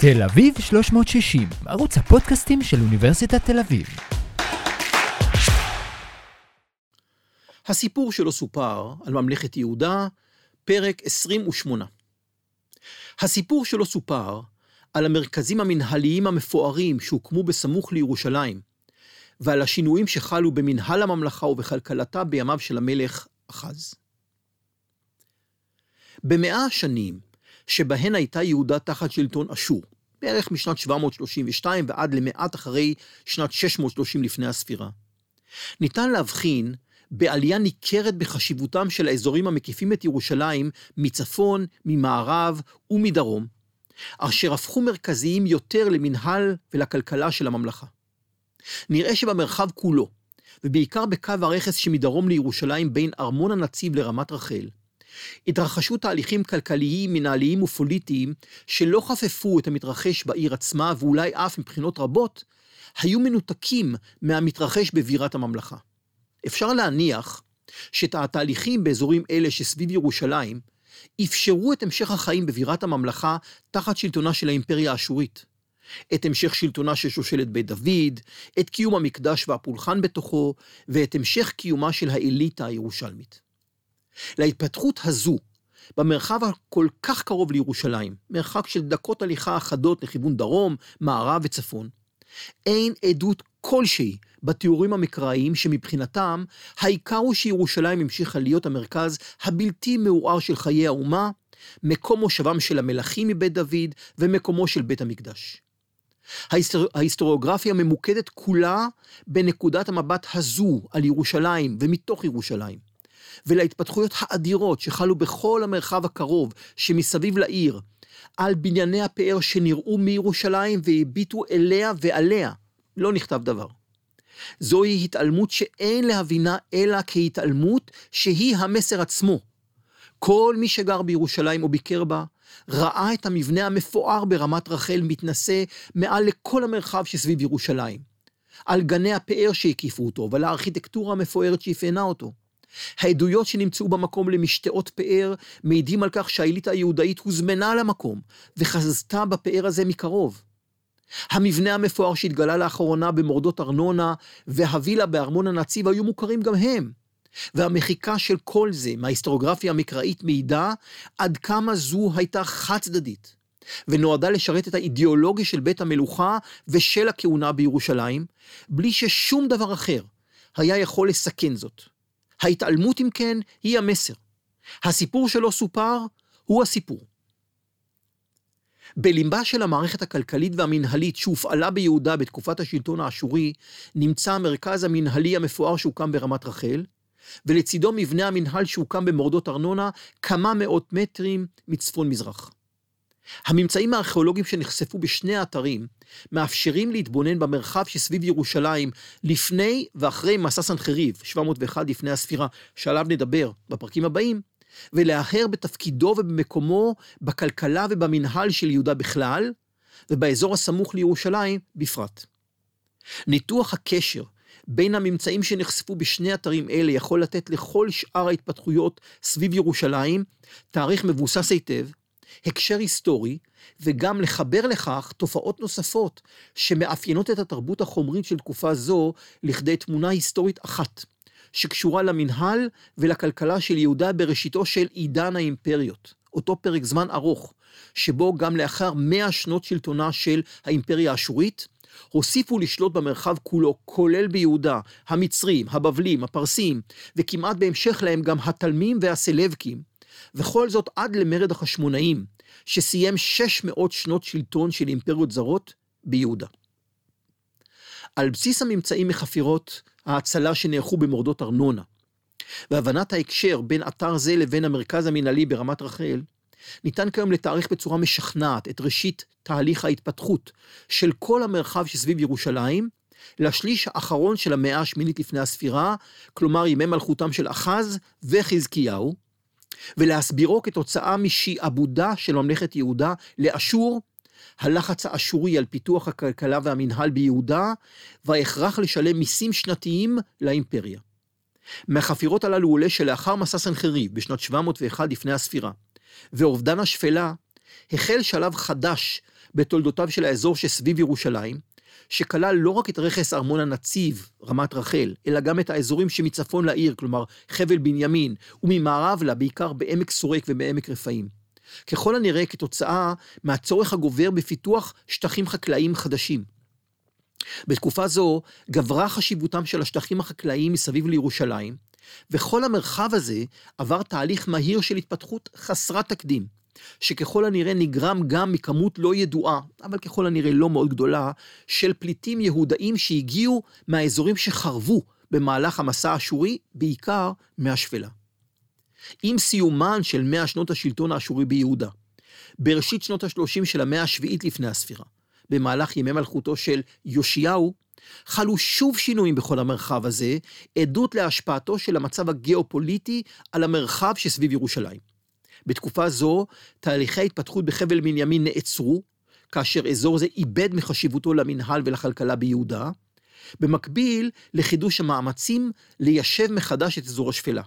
תל אביב 360, ערוץ הפודקאסטים של אוניברסיטת תל אביב. הסיפור שלו סופר על ממלכת יהודה, פרק 28. הסיפור שלו סופר על המרכזים המנהליים המפוארים שהוקמו בסמוך לירושלים, ועל השינויים שחלו במנהל הממלכה ובכלכלתה בימיו של המלך אחז. במאה השנים שבהן הייתה יהודה תחת שלטון אשור, בערך משנת 732 ועד למעט אחרי שנת 630 לפני הספירה. ניתן להבחין בעלייה ניכרת בחשיבותם של האזורים המקיפים את ירושלים מצפון, ממערב ומדרום, אשר הפכו מרכזיים יותר למנהל ולכלכלה של הממלכה. נראה שבמרחב כולו, ובעיקר בקו הרכס שמדרום לירושלים בין ארמון הנציב לרמת רחל, התרחשו תהליכים כלכליים, מנהליים ופוליטיים שלא חפפו את המתרחש בעיר עצמה, ואולי אף מבחינות רבות, היו מנותקים מהמתרחש בבירת הממלכה. אפשר להניח שאת התהליכים באזורים אלה שסביב ירושלים, אפשרו את המשך החיים בבירת הממלכה תחת שלטונה של האימפריה האשורית. את המשך שלטונה של שושלת בית דוד, את קיום המקדש והפולחן בתוכו, ואת המשך קיומה של האליטה הירושלמית. להתפתחות הזו, במרחב הכל כך קרוב לירושלים, מרחק של דקות הליכה אחדות לכיוון דרום, מערב וצפון, אין עדות כלשהי בתיאורים המקראיים שמבחינתם, העיקר הוא שירושלים המשיכה להיות המרכז הבלתי מעורער של חיי האומה, מקום מושבם של המלכים מבית דוד ומקומו של בית המקדש. ההיסטור... ההיסטוריוגרפיה ממוקדת כולה בנקודת המבט הזו על ירושלים ומתוך ירושלים. ולהתפתחויות האדירות שחלו בכל המרחב הקרוב שמסביב לעיר, על בנייני הפאר שנראו מירושלים והביטו אליה ועליה, לא נכתב דבר. זוהי התעלמות שאין להבינה אלא כהתעלמות שהיא המסר עצמו. כל מי שגר בירושלים או ביקר בה, ראה את המבנה המפואר ברמת רחל מתנשא מעל לכל המרחב שסביב ירושלים. על גני הפאר שהקיפו אותו ועל הארכיטקטורה המפוארת שאפיינה אותו. העדויות שנמצאו במקום למשתאות פאר מעידים על כך שהאליטה היהודאית הוזמנה למקום וחזתה בפאר הזה מקרוב. המבנה המפואר שהתגלה לאחרונה במורדות ארנונה והווילה בארמון הנציב היו מוכרים גם הם. והמחיקה של כל זה מההיסטוריוגרפיה המקראית מעידה עד כמה זו הייתה חד צדדית, ונועדה לשרת את האידיאולוגיה של בית המלוכה ושל הכהונה בירושלים, בלי ששום דבר אחר היה יכול לסכן זאת. ההתעלמות, אם כן, היא המסר. הסיפור שלא סופר הוא הסיפור. בלימבה של המערכת הכלכלית והמנהלית שהופעלה ביהודה בתקופת השלטון האשורי, נמצא המרכז המנהלי המפואר שהוקם ברמת רחל, ולצידו מבנה המנהל שהוקם במורדות ארנונה כמה מאות מטרים מצפון-מזרח. הממצאים הארכיאולוגיים שנחשפו בשני האתרים מאפשרים להתבונן במרחב שסביב ירושלים לפני ואחרי מסע סנחריב, 701 לפני הספירה, שעליו נדבר בפרקים הבאים, ולהרהר בתפקידו ובמקומו בכלכלה ובמנהל של יהודה בכלל, ובאזור הסמוך לירושלים בפרט. ניתוח הקשר בין הממצאים שנחשפו בשני אתרים אלה יכול לתת לכל שאר ההתפתחויות סביב ירושלים תאריך מבוסס היטב, הקשר היסטורי, וגם לחבר לכך תופעות נוספות שמאפיינות את התרבות החומרית של תקופה זו לכדי תמונה היסטורית אחת, שקשורה למנהל ולכלכלה של יהודה בראשיתו של עידן האימפריות, אותו פרק זמן ארוך, שבו גם לאחר מאה שנות שלטונה של האימפריה האשורית, הוסיפו לשלוט במרחב כולו, כולל ביהודה, המצרים, הבבלים, הפרסים, וכמעט בהמשך להם גם התלמים והסלבקים, וכל זאת עד למרד החשמונאים, שסיים 600 שנות שלטון של אימפריות זרות ביהודה. על בסיס הממצאים מחפירות ההצלה שנערכו במורדות ארנונה, והבנת ההקשר בין אתר זה לבין המרכז המנהלי ברמת רחל, ניתן כיום לתארך בצורה משכנעת את ראשית תהליך ההתפתחות של כל המרחב שסביב ירושלים, לשליש האחרון של המאה השמינית לפני הספירה, כלומר ימי מלכותם של אחז וחזקיהו, ולהסבירו כתוצאה משעבודה של ממלכת יהודה לאשור, הלחץ האשורי על פיתוח הכלכלה והמנהל ביהודה, וההכרח לשלם מיסים שנתיים לאימפריה. מהחפירות הללו עולה שלאחר מסע סנחריב בשנת 701 לפני הספירה, ואובדן השפלה, החל שלב חדש בתולדותיו של האזור שסביב ירושלים, שכלל לא רק את רכס ארמון הנציב, רמת רחל, אלא גם את האזורים שמצפון לעיר, כלומר חבל בנימין, וממערב לה, בעיקר בעמק סורק ובעמק רפאים. ככל הנראה כתוצאה מהצורך הגובר בפיתוח שטחים חקלאיים חדשים. בתקופה זו גברה חשיבותם של השטחים החקלאיים מסביב לירושלים, וכל המרחב הזה עבר תהליך מהיר של התפתחות חסרת תקדים, שככל הנראה נגרם גם מכמות לא ידועה, אבל ככל הנראה לא מאוד גדולה, של פליטים יהודאים שהגיעו מהאזורים שחרבו במהלך המסע האשורי, בעיקר מהשפלה. עם סיומן של מאה שנות השלטון האשורי ביהודה, בראשית שנות ה-30 של המאה השביעית לפני הספירה, במהלך ימי מלכותו של יאשיהו, חלו שוב שינויים בכל המרחב הזה, עדות להשפעתו של המצב הגיאופוליטי על המרחב שסביב ירושלים. בתקופה זו, תהליכי ההתפתחות בחבל בנימין נעצרו, כאשר אזור זה איבד מחשיבותו למנהל ולכלכלה ביהודה, במקביל לחידוש המאמצים ליישב מחדש את אזור השפלה.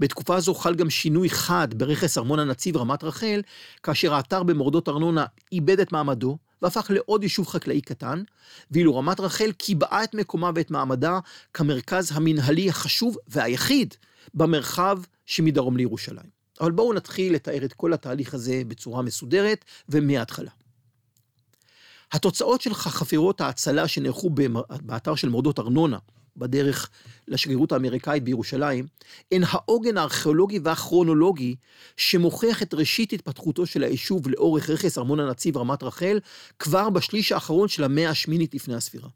בתקופה זו חל גם שינוי חד ברכס ארמון הנציב רמת רחל, כאשר האתר במורדות ארנונה איבד את מעמדו, והפך לעוד יישוב חקלאי קטן, ואילו רמת רחל קיבעה את מקומה ואת מעמדה כמרכז המנהלי החשוב והיחיד במרחב שמדרום לירושלים. אבל בואו נתחיל לתאר את כל התהליך הזה בצורה מסודרת ומההתחלה. התוצאות של חפירות ההצלה שנערכו באתר של מורדות ארנונה, בדרך לשגרירות האמריקאית בירושלים, הן העוגן הארכיאולוגי והכרונולוגי שמוכיח את ראשית התפתחותו של היישוב לאורך רכס ארמון הנציב רמת רחל, כבר בשליש האחרון של המאה השמינית לפני הספירה.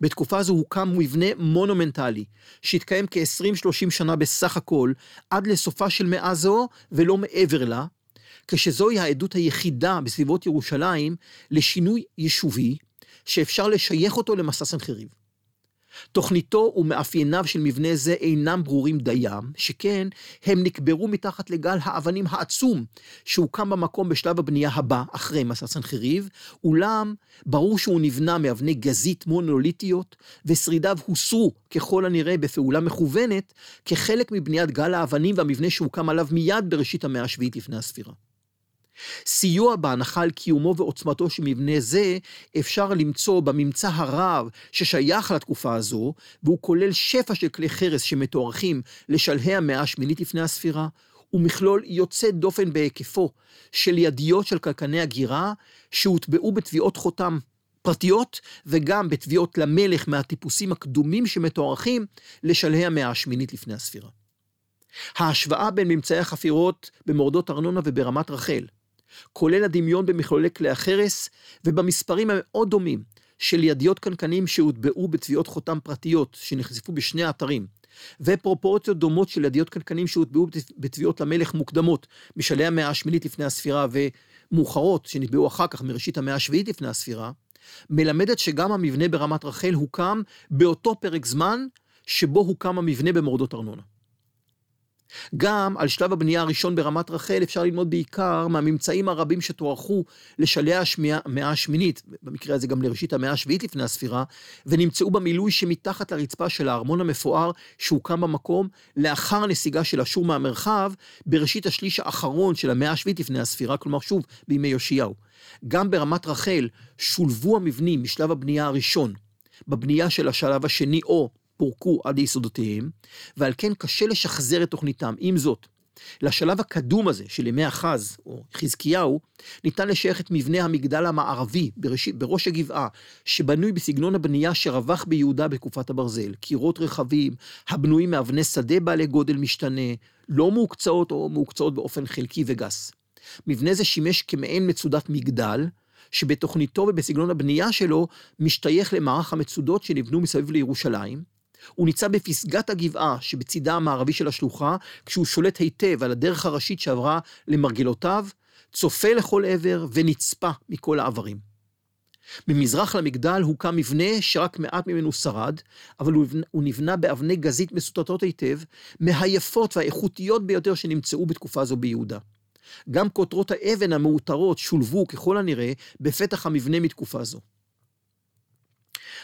בתקופה זו הוקם מבנה מונומנטלי, שהתקיים כ-20-30 שנה בסך הכל, עד לסופה של מאה זו ולא מעבר לה, כשזוהי העדות היחידה בסביבות ירושלים לשינוי יישובי, שאפשר לשייך אותו למסע סנחריב. תוכניתו ומאפייניו של מבנה זה אינם ברורים דיים, שכן הם נקברו מתחת לגל האבנים העצום שהוקם במקום בשלב הבנייה הבא, אחרי מסע סנחריב, אולם ברור שהוא נבנה מאבני גזית מונוליטיות, ושרידיו הוסרו ככל הנראה בפעולה מכוונת, כחלק מבניית גל האבנים והמבנה שהוקם עליו מיד בראשית המאה השביעית לפני הספירה. סיוע בהנחה על קיומו ועוצמתו של מבנה זה אפשר למצוא בממצא הרב ששייך לתקופה הזו, והוא כולל שפע של כלי חרס שמתוארכים לשלהי המאה השמינית לפני הספירה, ומכלול יוצא דופן בהיקפו של ידיות של קלקני הגירה שהוטבעו בתביעות חותם פרטיות וגם בתביעות למלך מהטיפוסים הקדומים שמתוארכים לשלהי המאה השמינית לפני הספירה. ההשוואה בין ממצאי החפירות במורדות ארנונה וברמת רחל, כולל הדמיון במכלולי כלי החרס ובמספרים המאוד דומים של ידיות קנקנים שהוטבעו בתביעות חותם פרטיות שנחשפו בשני האתרים, ופרופורציות דומות של ידיות קנקנים שהוטבעו בתביעות למלך מוקדמות משלהי המאה השמינית לפני הספירה ומאוחרות שנטבעו אחר כך מראשית המאה השביעית לפני הספירה, מלמדת שגם המבנה ברמת רחל הוקם באותו פרק זמן שבו הוקם המבנה במורדות ארנונה. גם על שלב הבנייה הראשון ברמת רחל אפשר ללמוד בעיקר מהממצאים הרבים שתוארכו לשלהי המאה השמינית, במקרה הזה גם לראשית המאה השביעית לפני הספירה, ונמצאו במילוי שמתחת לרצפה של הארמון המפואר שהוקם במקום לאחר הנסיגה של אשור מהמרחב בראשית השליש האחרון של המאה השביעית לפני הספירה, כלומר שוב בימי יאשיהו. גם ברמת רחל שולבו המבנים משלב הבנייה הראשון בבנייה של השלב השני או פורקו עד יסודותיהם, ועל כן קשה לשחזר את תוכניתם. עם זאת, לשלב הקדום הזה של ימי אחז, או חזקיהו, ניתן לשייך את מבנה המגדל המערבי בראש, בראש הגבעה, שבנוי בסגנון הבנייה שרווח ביהודה בתקופת הברזל. קירות רחבים, הבנויים מאבני שדה בעלי גודל משתנה, לא מהוקצעות או מהוקצעות באופן חלקי וגס. מבנה זה שימש כמעין מצודת מגדל, שבתוכניתו ובסגנון הבנייה שלו משתייך למערך המצודות שנבנו מסביב לירושלים, הוא ניצב בפסגת הגבעה שבצידה המערבי של השלוחה, כשהוא שולט היטב על הדרך הראשית שעברה למרגלותיו, צופה לכל עבר ונצפה מכל העברים. ממזרח למגדל הוקם מבנה שרק מעט ממנו שרד, אבל הוא נבנה באבני גזית מסוטטות היטב, מהיפות והאיכותיות ביותר שנמצאו בתקופה זו ביהודה. גם כותרות האבן המעוטרות שולבו ככל הנראה בפתח המבנה מתקופה זו.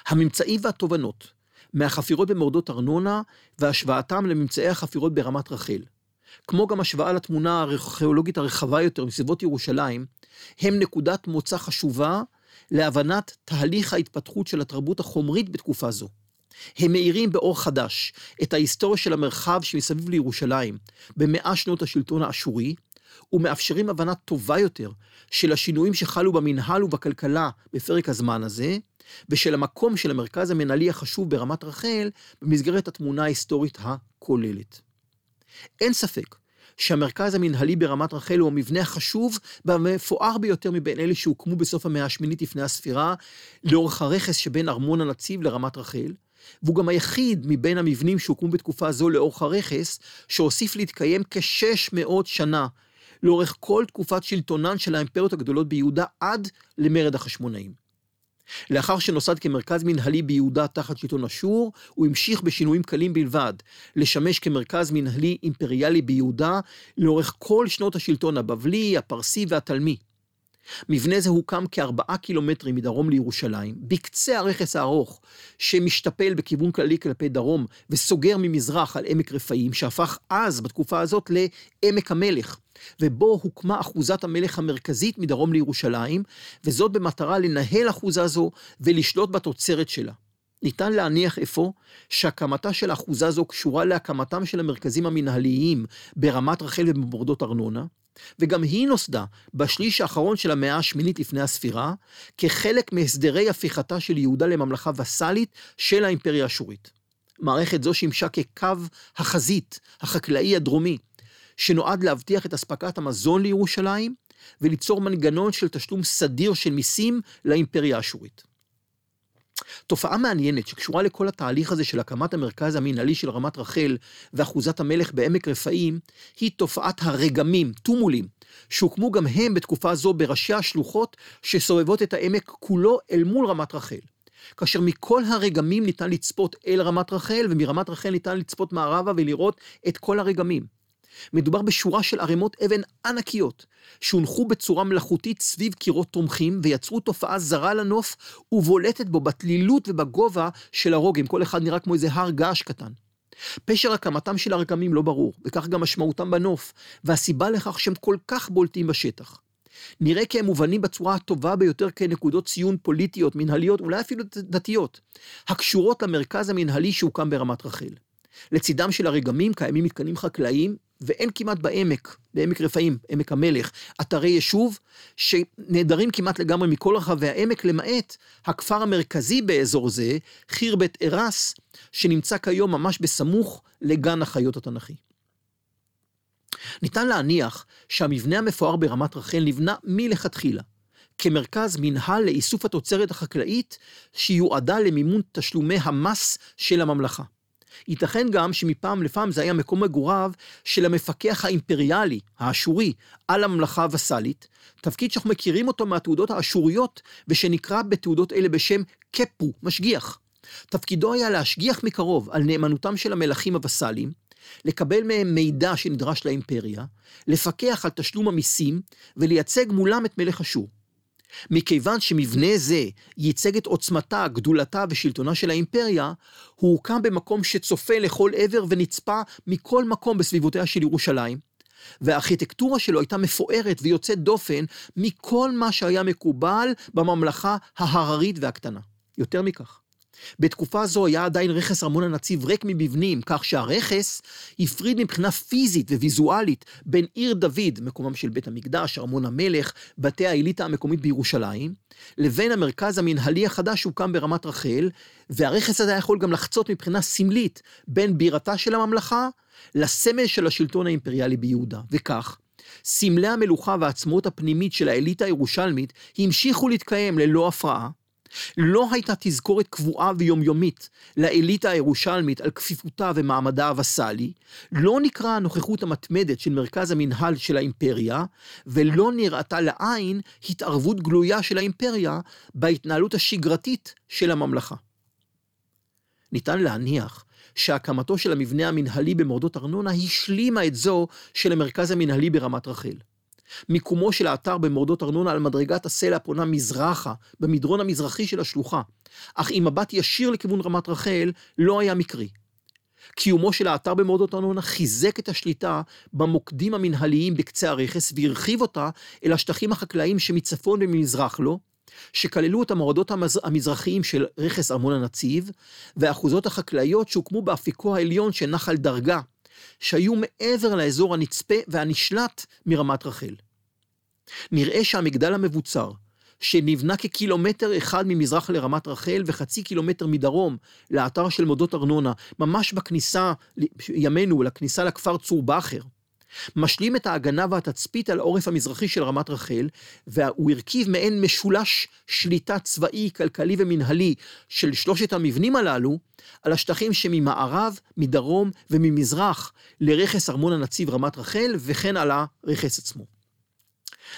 הממצאים והתובנות מהחפירות במורדות ארנונה והשוואתם לממצאי החפירות ברמת רחל, כמו גם השוואה לתמונה הארכיאולוגית הרחבה יותר מסביבות ירושלים, הם נקודת מוצא חשובה להבנת תהליך ההתפתחות של התרבות החומרית בתקופה זו. הם מאירים באור חדש את ההיסטוריה של המרחב שמסביב לירושלים במאה שנות השלטון האשורי, ומאפשרים הבנה טובה יותר של השינויים שחלו במנהל ובכלכלה בפרק הזמן הזה, ושל המקום של המרכז המנהלי החשוב ברמת רחל במסגרת התמונה ההיסטורית הכוללת. אין ספק שהמרכז המנהלי ברמת רחל הוא המבנה החשוב והמפואר ביותר מבין אלה שהוקמו בסוף המאה השמינית לפני הספירה, לאורך הרכס שבין ארמון הנציב לרמת רחל, והוא גם היחיד מבין המבנים שהוקמו בתקופה זו לאורך הרכס, שהוסיף להתקיים כ-600 שנה, לאורך כל תקופת שלטונן של האימפריות הגדולות ביהודה עד למרד החשמונאים. לאחר שנוסד כמרכז מנהלי ביהודה תחת שלטון אשור, הוא המשיך בשינויים קלים בלבד, לשמש כמרכז מנהלי אימפריאלי ביהודה לאורך כל שנות השלטון הבבלי, הפרסי והתלמי. מבנה זה הוקם כארבעה קילומטרים מדרום לירושלים, בקצה הרכס הארוך, שמשתפל בכיוון כללי כלפי דרום, וסוגר ממזרח על עמק רפאים, שהפך אז, בתקופה הזאת, לעמק המלך, ובו הוקמה אחוזת המלך המרכזית מדרום לירושלים, וזאת במטרה לנהל אחוזה זו ולשלוט בתוצרת שלה. ניתן להניח אפוא שהקמתה של אחוזה זו קשורה להקמתם של המרכזים המנהליים ברמת רחל ובמורדות ארנונה, וגם היא נוסדה בשליש האחרון של המאה השמינית לפני הספירה, כחלק מהסדרי הפיכתה של יהודה לממלכה וסאלית של האימפריה האשורית. מערכת זו שימשה כקו החזית החקלאי הדרומי, שנועד להבטיח את אספקת המזון לירושלים, וליצור מנגנון של תשלום סדיר של מיסים לאימפריה האשורית. תופעה מעניינת שקשורה לכל התהליך הזה של הקמת המרכז המנהלי של רמת רחל ואחוזת המלך בעמק רפאים, היא תופעת הרגמים, טומולים, שהוקמו גם הם בתקופה זו בראשי השלוחות שסובבות את העמק כולו אל מול רמת רחל. כאשר מכל הרגמים ניתן לצפות אל רמת רחל, ומרמת רחל ניתן לצפות מערבה ולראות את כל הרגמים. מדובר בשורה של ערימות אבן ענקיות, שהונחו בצורה מלאכותית סביב קירות תומכים, ויצרו תופעה זרה לנוף ובולטת בו בתלילות ובגובה של הרוגים, כל אחד נראה כמו איזה הר געש קטן. פשר הקמתם של הרקמים לא ברור, וכך גם משמעותם בנוף, והסיבה לכך שהם כל כך בולטים בשטח. נראה כי הם מובנים בצורה הטובה ביותר כנקודות ציון פוליטיות, מנהליות, אולי אפילו דתיות, הקשורות למרכז המנהלי שהוקם ברמת רחל. לצידם של הרגמים קיימים מתקנים חקלאיים ואין כמעט בעמק, בעמק רפאים, עמק המלך, אתרי יישוב שנעדרים כמעט לגמרי מכל רחבי העמק, למעט הכפר המרכזי באזור זה, חיר בית ארס, שנמצא כיום ממש בסמוך לגן החיות התנ"כי. ניתן להניח שהמבנה המפואר ברמת רחל נבנה מלכתחילה, כמרכז מנהל לאיסוף התוצרת החקלאית שיועדה למימון תשלומי המס של הממלכה. ייתכן גם שמפעם לפעם זה היה מקום מגוריו של המפקח האימפריאלי, האשורי, על הממלכה הווסאלית, תפקיד שאנחנו מכירים אותו מהתעודות האשוריות, ושנקרא בתעודות אלה בשם קפו, משגיח. תפקידו היה להשגיח מקרוב על נאמנותם של המלכים הווסאלים, לקבל מהם מידע שנדרש לאימפריה, לפקח על תשלום המיסים ולייצג מולם את מלך אשור. מכיוון שמבנה זה ייצג את עוצמתה, גדולתה ושלטונה של האימפריה, הוא הוקם במקום שצופה לכל עבר ונצפה מכל מקום בסביבותיה של ירושלים, והארכיטקטורה שלו הייתה מפוארת ויוצאת דופן מכל מה שהיה מקובל בממלכה ההררית והקטנה. יותר מכך, בתקופה זו היה עדיין רכס ארמון הנציב ריק מבפנים, כך שהרכס הפריד מבחינה פיזית וויזואלית בין עיר דוד, מקומם של בית המקדש, ארמון המלך, בתי האליטה המקומית בירושלים, לבין המרכז המנהלי החדש שהוקם ברמת רחל, והרכס הזה יכול גם לחצות מבחינה סמלית בין בירתה של הממלכה לסמל של השלטון האימפריאלי ביהודה. וכך, סמלי המלוכה והעצמאות הפנימית של האליטה הירושלמית המשיכו להתקיים ללא הפרעה, לא הייתה תזכורת קבועה ויומיומית לאליטה הירושלמית על כפיפותה ומעמדה הווסאלי, לא נקרא הנוכחות המתמדת של מרכז המנהל של האימפריה, ולא נראתה לעין התערבות גלויה של האימפריה בהתנהלות השגרתית של הממלכה. ניתן להניח שהקמתו של המבנה המנהלי במורדות ארנונה השלימה את זו של המרכז המנהלי ברמת רחל. מיקומו של האתר במורדות ארנונה על מדרגת הסלע הפונה מזרחה, במדרון המזרחי של השלוחה, אך עם מבט ישיר לכיוון רמת רחל, לא היה מקרי. קיומו של האתר במורדות ארנונה חיזק את השליטה במוקדים המנהליים בקצה הרכס והרחיב אותה אל השטחים החקלאיים שמצפון וממזרח לו, שכללו את המורדות המז... המזרחיים של רכס ארמון הנציב, והאחוזות החקלאיות שהוקמו באפיקו העליון של נחל דרגה, שהיו מעבר לאזור הנצפה והנשלט מרמת רחל. נראה שהמגדל המבוצר, שנבנה כקילומטר אחד ממזרח לרמת רחל וחצי קילומטר מדרום לאתר של מודות ארנונה, ממש בכניסה, ימינו, לכניסה לכפר צור באחר. משלים את ההגנה והתצפית על העורף המזרחי של רמת רחל, והוא הרכיב מעין משולש שליטה צבאי, כלכלי ומנהלי של שלושת המבנים הללו, על השטחים שממערב, מדרום וממזרח לרכס ארמון הנציב רמת רחל, וכן על הרכס עצמו.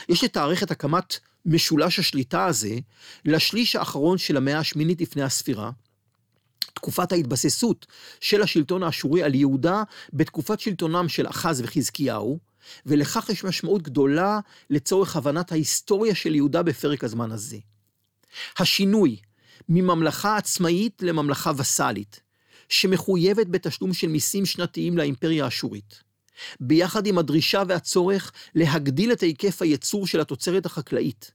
יש לתארך את הקמת משולש השליטה הזה לשליש האחרון של המאה השמינית לפני הספירה, תקופת ההתבססות של השלטון האשורי על יהודה בתקופת שלטונם של אחז וחזקיהו, ולכך יש משמעות גדולה לצורך הבנת ההיסטוריה של יהודה בפרק הזמן הזה. השינוי מממלכה עצמאית לממלכה וסאלית, שמחויבת בתשלום של מיסים שנתיים לאימפריה האשורית, ביחד עם הדרישה והצורך להגדיל את היקף הייצור של התוצרת החקלאית,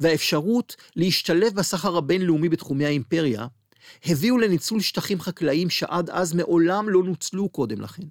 והאפשרות להשתלב בסחר הבינלאומי בתחומי האימפריה, הביאו לניצול שטחים חקלאיים שעד אז מעולם לא נוצלו קודם לכן.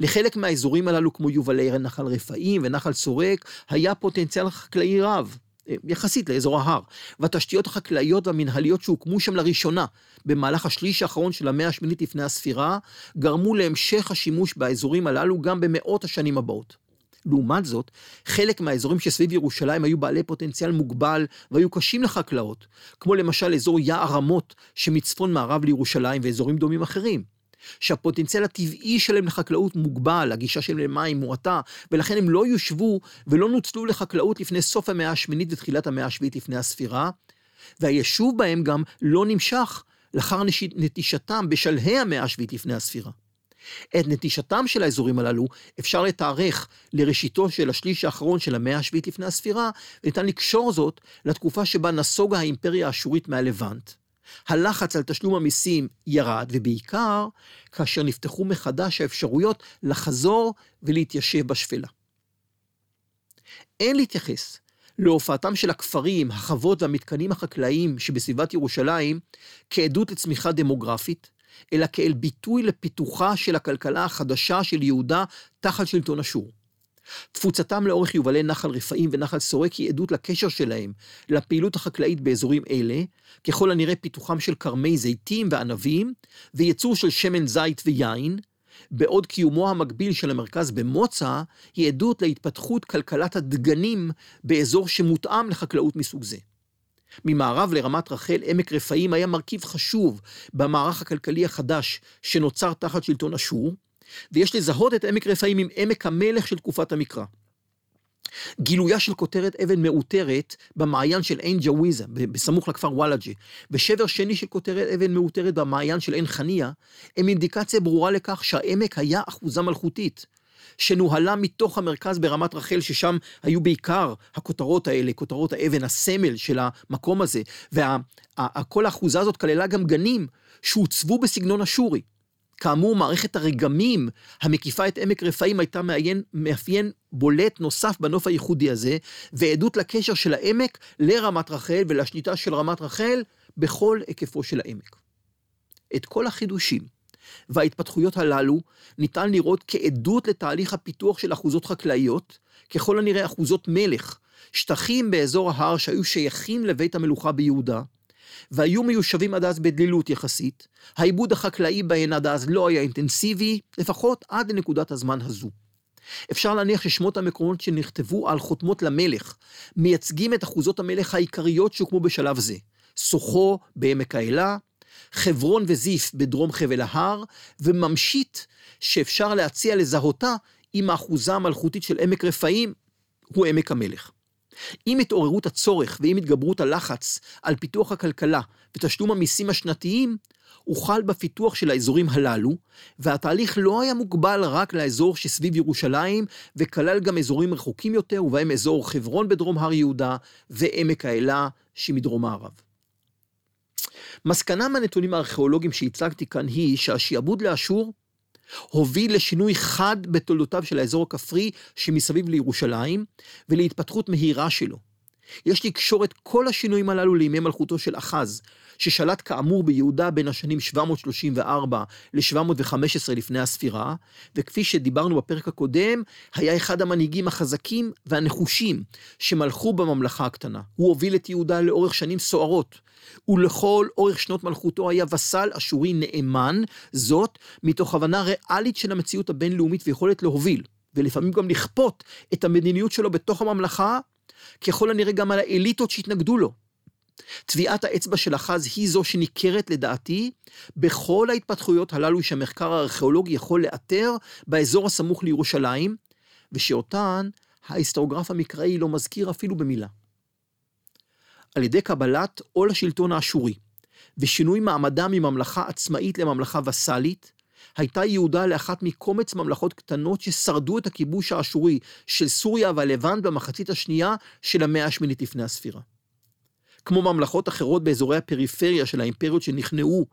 לחלק מהאזורים הללו, כמו יובלי נחל רפאים ונחל סורק, היה פוטנציאל חקלאי רב, אה, יחסית לאזור ההר, והתשתיות החקלאיות והמנהליות שהוקמו שם לראשונה במהלך השליש האחרון של המאה השמינית לפני הספירה, גרמו להמשך השימוש באזורים הללו גם במאות השנים הבאות. לעומת זאת, חלק מהאזורים שסביב ירושלים היו בעלי פוטנציאל מוגבל והיו קשים לחקלאות, כמו למשל אזור יער רמות שמצפון מערב לירושלים ואזורים דומים אחרים. שהפוטנציאל הטבעי שלהם לחקלאות מוגבל, הגישה שלהם למים מועטה, ולכן הם לא יושבו ולא נוצלו לחקלאות לפני סוף המאה השמינית ותחילת המאה השביעית לפני הספירה, והיישוב בהם גם לא נמשך לאחר נטישתם בשלהי המאה השביעית לפני הספירה. את נטישתם של האזורים הללו אפשר לתארך לראשיתו של השליש האחרון של המאה השביעית לפני הספירה, וניתן לקשור זאת לתקופה שבה נסוגה האימפריה האשורית מהלבנט. הלחץ על תשלום המיסים ירד, ובעיקר כאשר נפתחו מחדש האפשרויות לחזור ולהתיישב בשפלה. אין להתייחס להופעתם של הכפרים, החוות והמתקנים החקלאיים שבסביבת ירושלים כעדות לצמיחה דמוגרפית, אלא כאל ביטוי לפיתוחה של הכלכלה החדשה של יהודה תחת שלטון אשור. תפוצתם לאורך יובלי נחל רפאים ונחל סורק היא עדות לקשר שלהם לפעילות החקלאית באזורים אלה, ככל הנראה פיתוחם של כרמי זיתים וענבים, וייצור של שמן זית ויין, בעוד קיומו המקביל של המרכז במוצא, היא עדות להתפתחות כלכלת הדגנים באזור שמותאם לחקלאות מסוג זה. ממערב לרמת רחל, עמק רפאים היה מרכיב חשוב במערך הכלכלי החדש שנוצר תחת שלטון אשור, ויש לזהות את עמק רפאים עם עמק המלך של תקופת המקרא. גילויה של כותרת אבן מאותרת במעיין של עין ג'וויזה, בסמוך לכפר וואלג'ה, ושבר שני של כותרת אבן מאותרת במעיין של עין חניה, הם אינדיקציה ברורה לכך שהעמק היה אחוזה מלכותית, שנוהלה מתוך המרכז ברמת רחל, ששם היו בעיקר הכותרות האלה, כותרות האבן, הסמל של המקום הזה, וכל האחוזה הזאת כללה גם גנים שהוצבו בסגנון אשורי. כאמור, מערכת הרגמים המקיפה את עמק רפאים הייתה מאפיין, מאפיין בולט נוסף בנוף הייחודי הזה, ועדות לקשר של העמק לרמת רחל ולשליטה של רמת רחל בכל היקפו של העמק. את כל החידושים וההתפתחויות הללו ניתן לראות כעדות לתהליך הפיתוח של אחוזות חקלאיות, ככל הנראה אחוזות מלך, שטחים באזור ההר שהיו שייכים לבית המלוכה ביהודה, והיו מיושבים עד אז בדלילות יחסית, העיבוד החקלאי בהן עד אז לא היה אינטנסיבי, לפחות עד לנקודת הזמן הזו. אפשר להניח ששמות המקומות שנכתבו על חותמות למלך מייצגים את אחוזות המלך העיקריות שהוקמו בשלב זה. סוחו בעמק האלה, חברון וזיף בדרום חבל ההר, וממשית שאפשר להציע לזהותה עם האחוזה המלכותית של עמק רפאים, הוא עמק המלך. עם התעוררות הצורך ועם התגברות הלחץ על פיתוח הכלכלה ותשלום המיסים השנתיים, הוחל בפיתוח של האזורים הללו, והתהליך לא היה מוגבל רק לאזור שסביב ירושלים, וכלל גם אזורים רחוקים יותר, ובהם אזור חברון בדרום הר יהודה, ועמק האלה שמדרום מערב. מסקנה מהנתונים הארכיאולוגיים שהצגתי כאן היא שהשעבוד לאשור הוביל לשינוי חד בתולדותיו של האזור הכפרי שמסביב לירושלים, ולהתפתחות מהירה שלו. יש לקשור את כל השינויים הללו לימי מלכותו של אחז, ששלט כאמור ביהודה בין השנים 734 ל-715 לפני הספירה, וכפי שדיברנו בפרק הקודם, היה אחד המנהיגים החזקים והנחושים שמלכו בממלכה הקטנה. הוא הוביל את יהודה לאורך שנים סוערות, ולכל אורך שנות מלכותו היה וסל אשורי נאמן, זאת מתוך הבנה ריאלית של המציאות הבינלאומית ויכולת להוביל, ולפעמים גם לכפות את המדיניות שלו בתוך הממלכה, ככל הנראה גם על האליטות שהתנגדו לו. טביעת האצבע של אחז היא זו שניכרת לדעתי בכל ההתפתחויות הללו שהמחקר הארכיאולוגי יכול לאתר באזור הסמוך לירושלים, ושאותן ההיסטוריוגרף המקראי לא מזכיר אפילו במילה. על ידי קבלת עול השלטון האשורי ושינוי מעמדה מממלכה עצמאית לממלכה וסאלית, הייתה יהודה לאחת מקומץ ממלכות קטנות ששרדו את הכיבוש האשורי של סוריה והלבנט במחצית השנייה של המאה השמינית לפני הספירה. כמו ממלכות אחרות באזורי הפריפריה של האימפריות שנכנעו,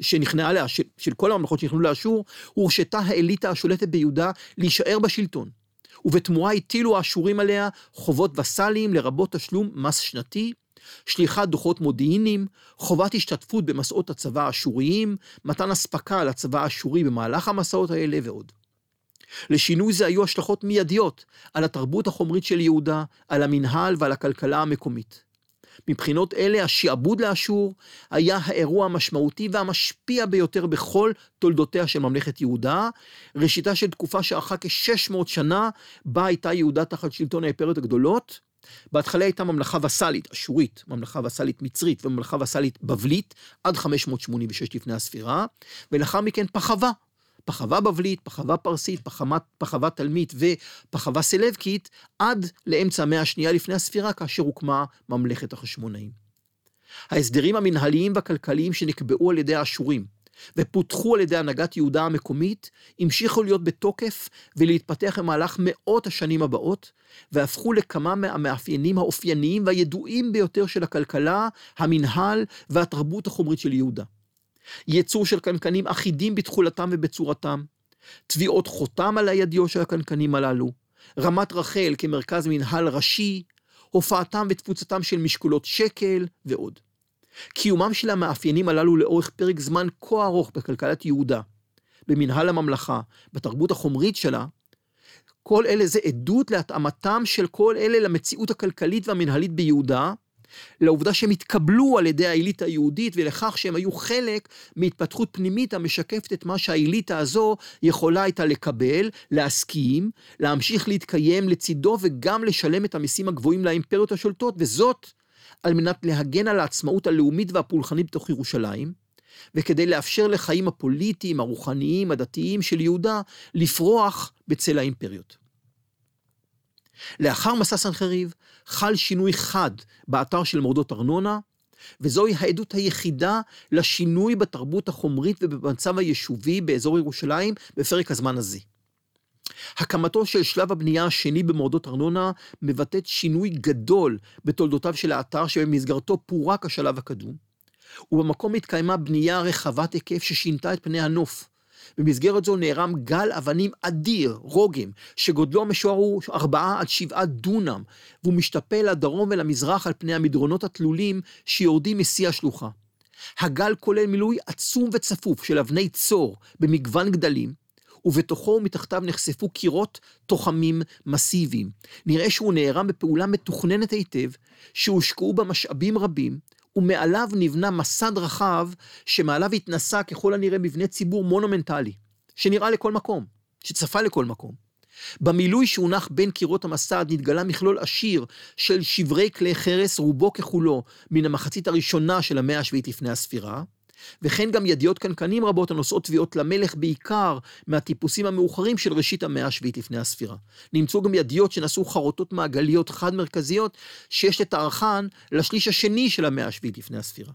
שנכנעה לה, של, של כל הממלכות שנכנעו לאשור, הורשתה האליטה השולטת ביהודה להישאר בשלטון. ובתמורה הטילו האשורים עליה חובות וסאליים לרבות תשלום מס שנתי, שליחת דוחות מודיעיניים, חובת השתתפות במסעות הצבא האשוריים, מתן אספקה לצבא האשורי במהלך המסעות האלה ועוד. לשינוי זה היו השלכות מיידיות על התרבות החומרית של יהודה, על המנהל ועל הכלכלה המקומית. מבחינות אלה, השעבוד לאשור היה האירוע המשמעותי והמשפיע ביותר בכל תולדותיה של ממלכת יהודה, ראשיתה של תקופה שארכה כ-600 שנה, בה הייתה יהודה תחת שלטון האימפריות הגדולות. בהתחלה הייתה ממלכה וסאלית, אשורית, ממלכה וסאלית מצרית וממלכה וסאלית בבלית, עד 586 לפני הספירה, ולאחר מכן פחווה, פחווה בבלית, פחווה פרסית, פחווה, תלמית ופחווה סלבקית, עד לאמצע המאה השנייה לפני הספירה, כאשר הוקמה ממלכת החשמונאים. ההסדרים המנהליים והכלכליים שנקבעו על ידי האשורים, ופותחו על ידי הנהגת יהודה המקומית, המשיכו להיות בתוקף ולהתפתח במהלך מאות השנים הבאות, והפכו לכמה מהמאפיינים האופייניים והידועים ביותר של הכלכלה, המנהל והתרבות החומרית של יהודה. ייצור של קנקנים אחידים בתכולתם ובצורתם, טביעות חותם על הידיו של הקנקנים הללו, רמת רחל כמרכז מנהל ראשי, הופעתם ותפוצתם של משקולות שקל ועוד. קיומם של המאפיינים הללו לאורך פרק זמן כה ארוך בכלכלת יהודה, במנהל הממלכה, בתרבות החומרית שלה, כל אלה זה עדות להתאמתם של כל אלה למציאות הכלכלית והמנהלית ביהודה, לעובדה שהם התקבלו על ידי האליטה היהודית ולכך שהם היו חלק מהתפתחות פנימית המשקפת את מה שהאליטה הזו יכולה הייתה לקבל, להסכים, להמשיך להתקיים לצידו וגם לשלם את המיסים הגבוהים לאימפריות השולטות, וזאת על מנת להגן על העצמאות הלאומית והפולחנית בתוך ירושלים, וכדי לאפשר לחיים הפוליטיים, הרוחניים, הדתיים של יהודה לפרוח בצל האימפריות. לאחר מסע סנחריב חל שינוי חד באתר של מורדות ארנונה, וזוהי העדות היחידה לשינוי בתרבות החומרית ובמצב היישובי באזור ירושלים בפרק הזמן הזה. הקמתו של שלב הבנייה השני במורדות ארנונה מבטאת שינוי גדול בתולדותיו של האתר שבמסגרתו פורק השלב הקדום, ובמקום התקיימה בנייה רחבת היקף ששינתה את פני הנוף. במסגרת זו נערם גל אבנים אדיר, רוגם, שגודלו המשוער הוא ארבעה עד שבעה דונם, והוא משתפל לדרום ולמזרח על פני המדרונות התלולים שיורדים משיא השלוחה. הגל כולל מילוי עצום וצפוף של אבני צור במגוון גדלים, ובתוכו ומתחתיו נחשפו קירות תוחמים מסיביים. נראה שהוא נערם בפעולה מתוכננת היטב, שהושקעו בה משאבים רבים, ומעליו נבנה מסד רחב, שמעליו התנסה ככל הנראה מבנה ציבור מונומנטלי, שנראה לכל מקום, שצפה לכל מקום. במילוי שהונח בין קירות המסד נתגלה מכלול עשיר של שברי כלי חרס, רובו ככולו, מן המחצית הראשונה של המאה השביעית לפני הספירה, וכן גם ידיעות קנקנים רבות הנושאות תביעות למלך בעיקר מהטיפוסים המאוחרים של ראשית המאה השביעית לפני הספירה. נמצאו גם ידיעות שנשאו חרוטות מעגליות חד-מרכזיות שיש לתארכן לשליש השני של המאה השביעית לפני הספירה.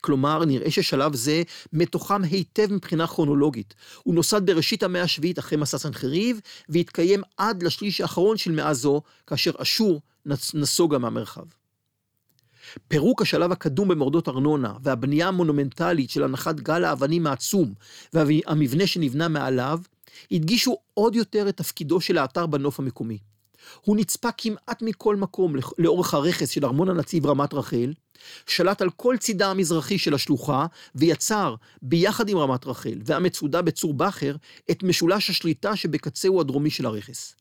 כלומר, נראה ששלב זה מתוחם היטב מבחינה כרונולוגית. הוא נוסד בראשית המאה השביעית אחרי מסע סנחריב, והתקיים עד לשליש האחרון של מאה זו, כאשר אשור נסוגה מהמרחב. פירוק השלב הקדום במורדות ארנונה והבנייה המונומנטלית של הנחת גל האבנים העצום והמבנה שנבנה מעליו, הדגישו עוד יותר את תפקידו של האתר בנוף המקומי. הוא נצפה כמעט מכל מקום לאורך הרכס של ארמון הנציב רמת רחל, שלט על כל צידה המזרחי של השלוחה, ויצר, ביחד עם רמת רחל והמצודה בצור בכר, את משולש השליטה שבקצהו הדרומי של הרכס.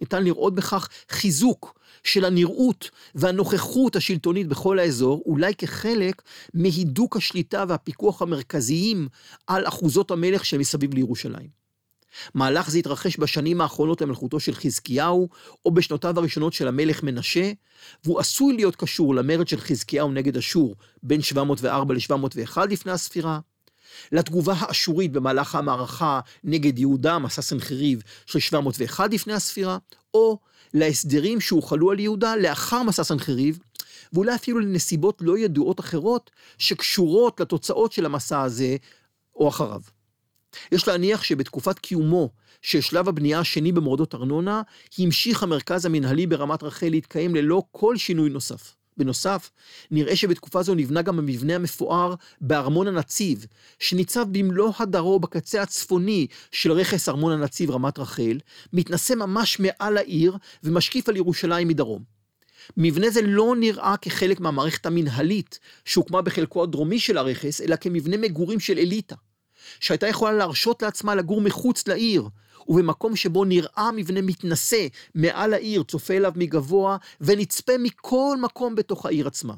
ניתן לראות בכך חיזוק של הנראות והנוכחות השלטונית בכל האזור, אולי כחלק מהידוק השליטה והפיקוח המרכזיים על אחוזות המלך שמסביב לירושלים. מהלך זה התרחש בשנים האחרונות למלכותו של חזקיהו, או בשנותיו הראשונות של המלך מנשה, והוא עשוי להיות קשור למרד של חזקיהו נגד אשור בין 704 ל-701 לפני הספירה, לתגובה האשורית במהלך המערכה נגד יהודה, מסע סנחריב של 701 לפני הספירה, או להסדרים שהוחלו על יהודה לאחר מסע סנחריב, ואולי אפילו לנסיבות לא ידועות אחרות שקשורות לתוצאות של המסע הזה או אחריו. יש להניח שבתקופת קיומו של שלב הבנייה השני במורדות ארנונה, המשיך המרכז המנהלי ברמת רחל להתקיים ללא כל שינוי נוסף. בנוסף, נראה שבתקופה זו נבנה גם המבנה המפואר בארמון הנציב, שניצב במלוא הדרו בקצה הצפוני של רכס ארמון הנציב רמת רחל, מתנשא ממש מעל העיר ומשקיף על ירושלים מדרום. מבנה זה לא נראה כחלק מהמערכת המנהלית שהוקמה בחלקו הדרומי של הרכס, אלא כמבנה מגורים של אליטה. שהייתה יכולה להרשות לעצמה לגור מחוץ לעיר, ובמקום שבו נראה מבנה מתנשא מעל העיר, צופה אליו מגבוה, ונצפה מכל מקום בתוך העיר עצמה.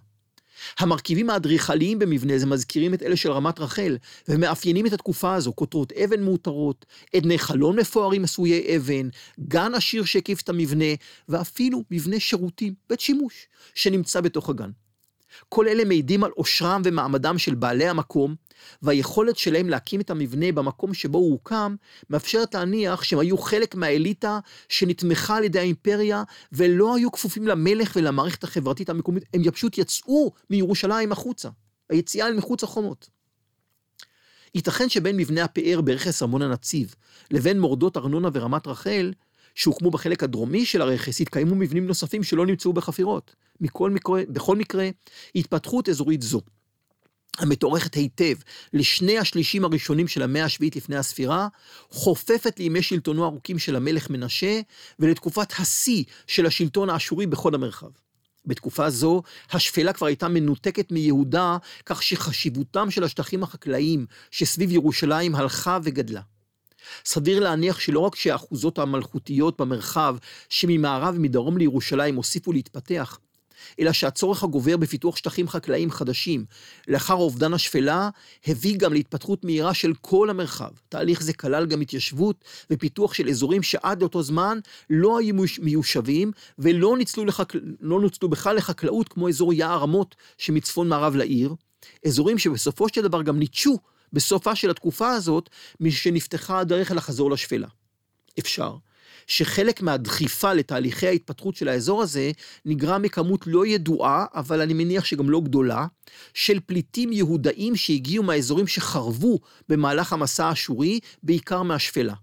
המרכיבים האדריכליים במבנה זה מזכירים את אלה של רמת רחל, ומאפיינים את התקופה הזו, כותרות אבן מאותרות, עדני חלון מפוארים עשויי אבן, גן עשיר שהקיף את המבנה, ואפילו מבנה שירותים, בית שימוש, שנמצא בתוך הגן. כל אלה מעידים על עושרם ומעמדם של בעלי המקום, והיכולת שלהם להקים את המבנה במקום שבו הוא הוקם, מאפשרת להניח שהם היו חלק מהאליטה שנתמכה על ידי האימפריה, ולא היו כפופים למלך ולמערכת החברתית המקומית, הם פשוט יצאו מירושלים החוצה. היציאה אל מחוץ החומות. ייתכן שבין מבנה הפאר ברכס ארמון הנציב לבין מורדות ארנונה ורמת רחל, שהוקמו בחלק הדרומי של הרכס, התקיימו מבנים נוספים שלא נמצאו בחפירות. מכל מקרה, בכל מקרה, התפתחות אזורית זו, המתוארכת היטב לשני השלישים הראשונים של המאה השביעית לפני הספירה, חופפת לימי שלטונו הארוכים של המלך מנשה ולתקופת השיא של השלטון האשורי בכל המרחב. בתקופה זו, השפלה כבר הייתה מנותקת מיהודה, כך שחשיבותם של השטחים החקלאיים שסביב ירושלים הלכה וגדלה. סביר להניח שלא רק שהאחוזות המלכותיות במרחב שממערב ומדרום לירושלים הוסיפו להתפתח, אלא שהצורך הגובר בפיתוח שטחים חקלאיים חדשים לאחר אובדן השפלה, הביא גם להתפתחות מהירה של כל המרחב. תהליך זה כלל גם התיישבות ופיתוח של אזורים שעד לאותו זמן לא היו מיושבים ולא ניצלו, לחק... לא נוצלו בכלל לחקלאות כמו אזור יער רמות שמצפון מערב לעיר, אזורים שבסופו של דבר גם ניטשו בסופה של התקופה הזאת, משנפתחה הדרך לחזור לשפלה. אפשר שחלק מהדחיפה לתהליכי ההתפתחות של האזור הזה נגרם מכמות לא ידועה, אבל אני מניח שגם לא גדולה, של פליטים יהודאים שהגיעו מהאזורים שחרבו במהלך המסע האשורי, בעיקר מהשפלה.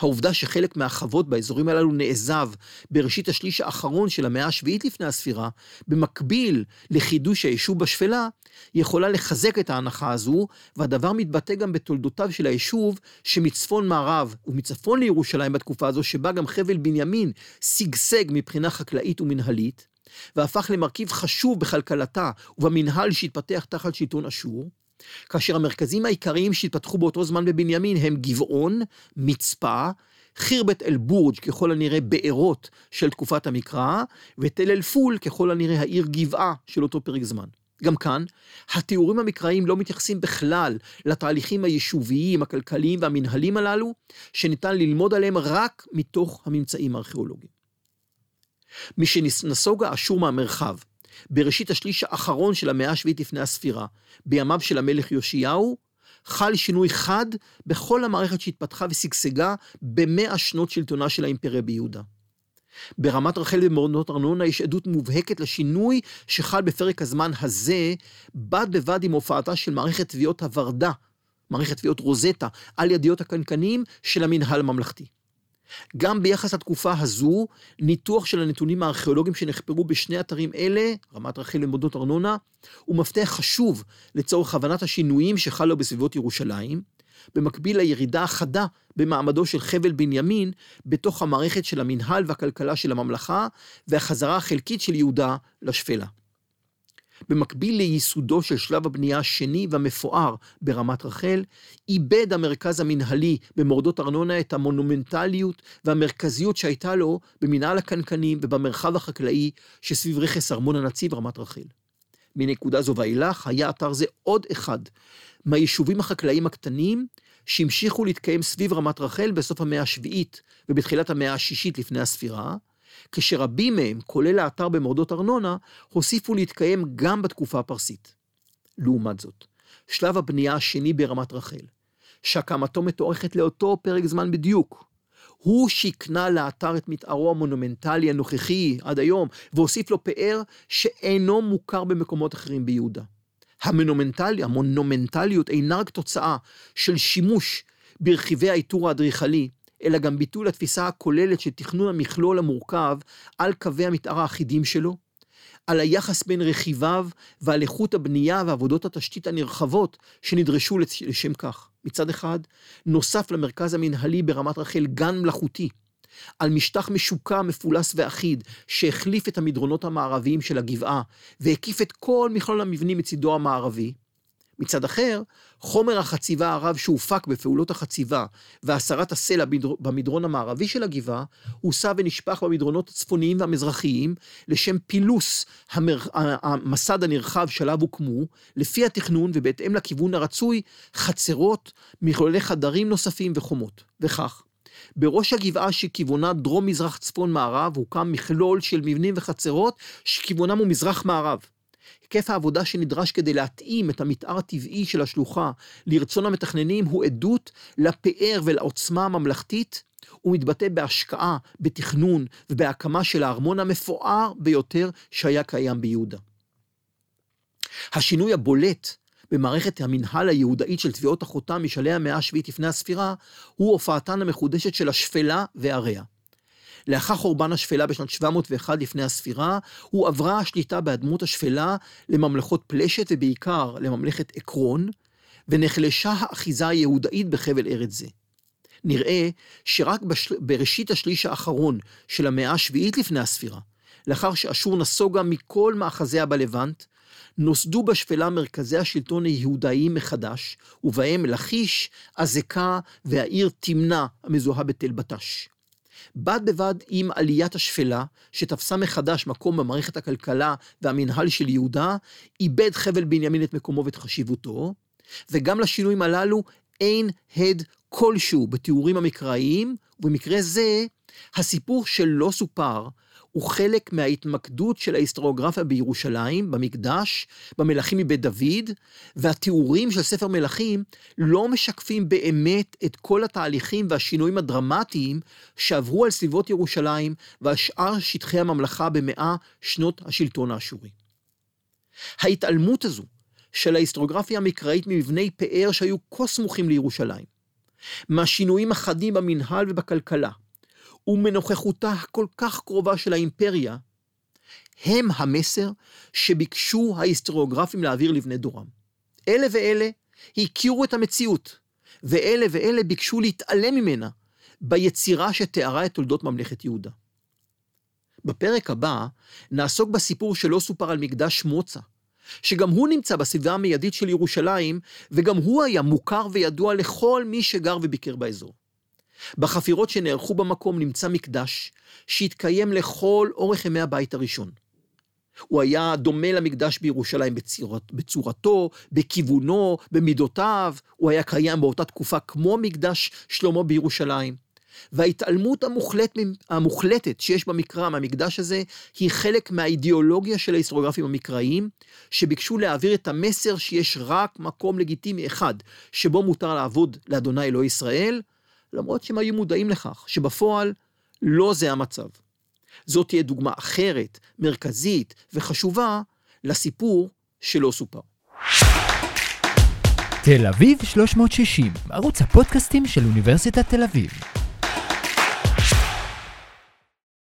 העובדה שחלק מהחוות באזורים הללו נעזב בראשית השליש האחרון של המאה השביעית לפני הספירה, במקביל לחידוש היישוב בשפלה, יכולה לחזק את ההנחה הזו, והדבר מתבטא גם בתולדותיו של היישוב, שמצפון מערב ומצפון לירושלים בתקופה הזו, שבה גם חבל בנימין שגשג מבחינה חקלאית ומנהלית, והפך למרכיב חשוב בכלכלתה ובמנהל שהתפתח תחת שלטון אשור, כאשר המרכזים העיקריים שהתפתחו באותו זמן בבנימין הם גבעון, מצפה, חירבת אל-בורג' ככל הנראה בארות של תקופת המקרא, ותל אל-פול ככל הנראה העיר גבעה של אותו פרק זמן. גם כאן, התיאורים המקראיים לא מתייחסים בכלל לתהליכים היישוביים, הכלכליים והמנהלים הללו, שניתן ללמוד עליהם רק מתוך הממצאים הארכיאולוגיים. משנסוגה אשור מהמרחב בראשית השליש האחרון של המאה השביעית לפני הספירה, בימיו של המלך יאשיהו, חל שינוי חד בכל המערכת שהתפתחה ושגשגה במאה שנות שלטונה של האימפריה ביהודה. ברמת רחל ומורדות ארנונה יש עדות מובהקת לשינוי שחל בפרק הזמן הזה, בד בבד עם הופעתה של מערכת תביעות הוורדה, מערכת תביעות רוזטה, על ידיות הקנקנים של המנהל הממלכתי. גם ביחס לתקופה הזו, ניתוח של הנתונים הארכיאולוגיים שנחפרו בשני אתרים אלה, רמת רחל ומודות ארנונה, הוא מפתח חשוב לצורך הבנת השינויים שחלו בסביבות ירושלים, במקביל לירידה החדה במעמדו של חבל בנימין בתוך המערכת של המנהל והכלכלה של הממלכה, והחזרה החלקית של יהודה לשפלה. במקביל לייסודו של שלב הבנייה השני והמפואר ברמת רחל, איבד המרכז המנהלי במורדות ארנונה את המונומנטליות והמרכזיות שהייתה לו במנהל הקנקנים ובמרחב החקלאי שסביב רכס ארמון הנציב רמת רחל. מנקודה זו ואילך היה אתר זה עוד אחד מהיישובים החקלאיים הקטנים שהמשיכו להתקיים סביב רמת רחל בסוף המאה השביעית ובתחילת המאה השישית לפני הספירה, כשרבים מהם, כולל האתר במורדות ארנונה, הוסיפו להתקיים גם בתקופה הפרסית. לעומת זאת, שלב הבנייה השני ברמת רחל, שהקמתו מתוארכת לאותו פרק זמן בדיוק, הוא שהקנה לאתר את מתארו המונומנטלי הנוכחי עד היום, והוסיף לו פאר שאינו מוכר במקומות אחרים ביהודה. המונומנטלי, המונומנטליות אינה רק תוצאה של שימוש ברכיבי העיטור האדריכלי, אלא גם ביטול התפיסה הכוללת של תכנון המכלול המורכב על קווי המתאר האחידים שלו, על היחס בין רכיביו ועל איכות הבנייה ועבודות התשתית הנרחבות שנדרשו לשם כך. מצד אחד, נוסף למרכז המנהלי ברמת רחל גן מלאכותי, על משטח משוקע, מפולס ואחיד, שהחליף את המדרונות המערביים של הגבעה, והקיף את כל מכלול המבנים מצידו המערבי, מצד אחר, חומר החציבה הרב שהופק בפעולות החציבה והסרת הסלע במדרון המערבי של הגבעה, הוסע ונשפך במדרונות הצפוניים והמזרחיים לשם פילוס המר... המסד הנרחב שעליו הוקמו, לפי התכנון ובהתאם לכיוון הרצוי, חצרות, מכלולי חדרים נוספים וחומות. וכך, בראש הגבעה שכיוונה דרום-מזרח צפון-מערב הוקם מכלול של מבנים וחצרות שכיוונם הוא מזרח-מערב. היקף העבודה שנדרש כדי להתאים את המתאר הטבעי של השלוחה לרצון המתכננים הוא עדות לפאר ולעוצמה הממלכתית, ומתבטא בהשקעה, בתכנון ובהקמה של הארמון המפואר ביותר שהיה קיים ביהודה. השינוי הבולט במערכת המנהל היהודאית של תביעות החותם משלהי המאה השביעית לפני הספירה, הוא הופעתן המחודשת של השפלה ועריה. לאחר חורבן השפלה בשנת 701 לפני הספירה, הוא עברה השליטה באדמות השפלה לממלכות פלשת ובעיקר לממלכת עקרון, ונחלשה האחיזה היהודאית בחבל ארץ זה. נראה שרק בשל... בראשית השליש האחרון של המאה השביעית לפני הספירה, לאחר שאשור נסוגה מכל מאחזיה בלבנט, נוסדו בשפלה מרכזי השלטון היהודאיים מחדש, ובהם לכיש, עזקה והעיר תמנע המזוהה בתל בטש. בד בבד עם עליית השפלה, שתפסה מחדש מקום במערכת הכלכלה והמנהל של יהודה, איבד חבל בנימין את מקומו ואת חשיבותו, וגם לשינויים הללו אין הד כלשהו בתיאורים המקראיים, ובמקרה זה, הסיפור שלא סופר הוא חלק מההתמקדות של ההיסטוריוגרפיה בירושלים, במקדש, במלכים מבית דוד, והתיאורים של ספר מלכים לא משקפים באמת את כל התהליכים והשינויים הדרמטיים שעברו על סביבות ירושלים ועל שאר שטחי הממלכה במאה שנות השלטון האשורי. ההתעלמות הזו של ההיסטוריוגרפיה המקראית ממבני פאר שהיו כה סמוכים לירושלים, מהשינויים החדים במנהל ובכלכלה, ומנוכחותה הכל כך קרובה של האימפריה, הם המסר שביקשו ההיסטוריוגרפים להעביר לבני דורם. אלה ואלה הכירו את המציאות, ואלה ואלה ביקשו להתעלם ממנה ביצירה שתיארה את תולדות ממלכת יהודה. בפרק הבא נעסוק בסיפור שלא סופר על מקדש מוצא, שגם הוא נמצא בסביבה המיידית של ירושלים, וגם הוא היה מוכר וידוע לכל מי שגר וביקר באזור. בחפירות שנערכו במקום נמצא מקדש שהתקיים לכל אורך ימי הבית הראשון. הוא היה דומה למקדש בירושלים בצורת, בצורתו, בכיוונו, במידותיו, הוא היה קיים באותה תקופה כמו מקדש שלמה בירושלים. וההתעלמות המוחלט, המוחלטת שיש במקרא מהמקדש הזה, היא חלק מהאידיאולוגיה של ההיסטוריוגרפים המקראיים, שביקשו להעביר את המסר שיש רק מקום לגיטימי אחד, שבו מותר לעבוד לאדוני אלוהי ישראל, למרות שהם היו מודעים לכך שבפועל לא זה המצב. זאת תהיה דוגמה אחרת, מרכזית וחשובה לסיפור שלא סופר. תל אביב 360, ערוץ הפודקאסטים של אוניברסיטת תל אביב.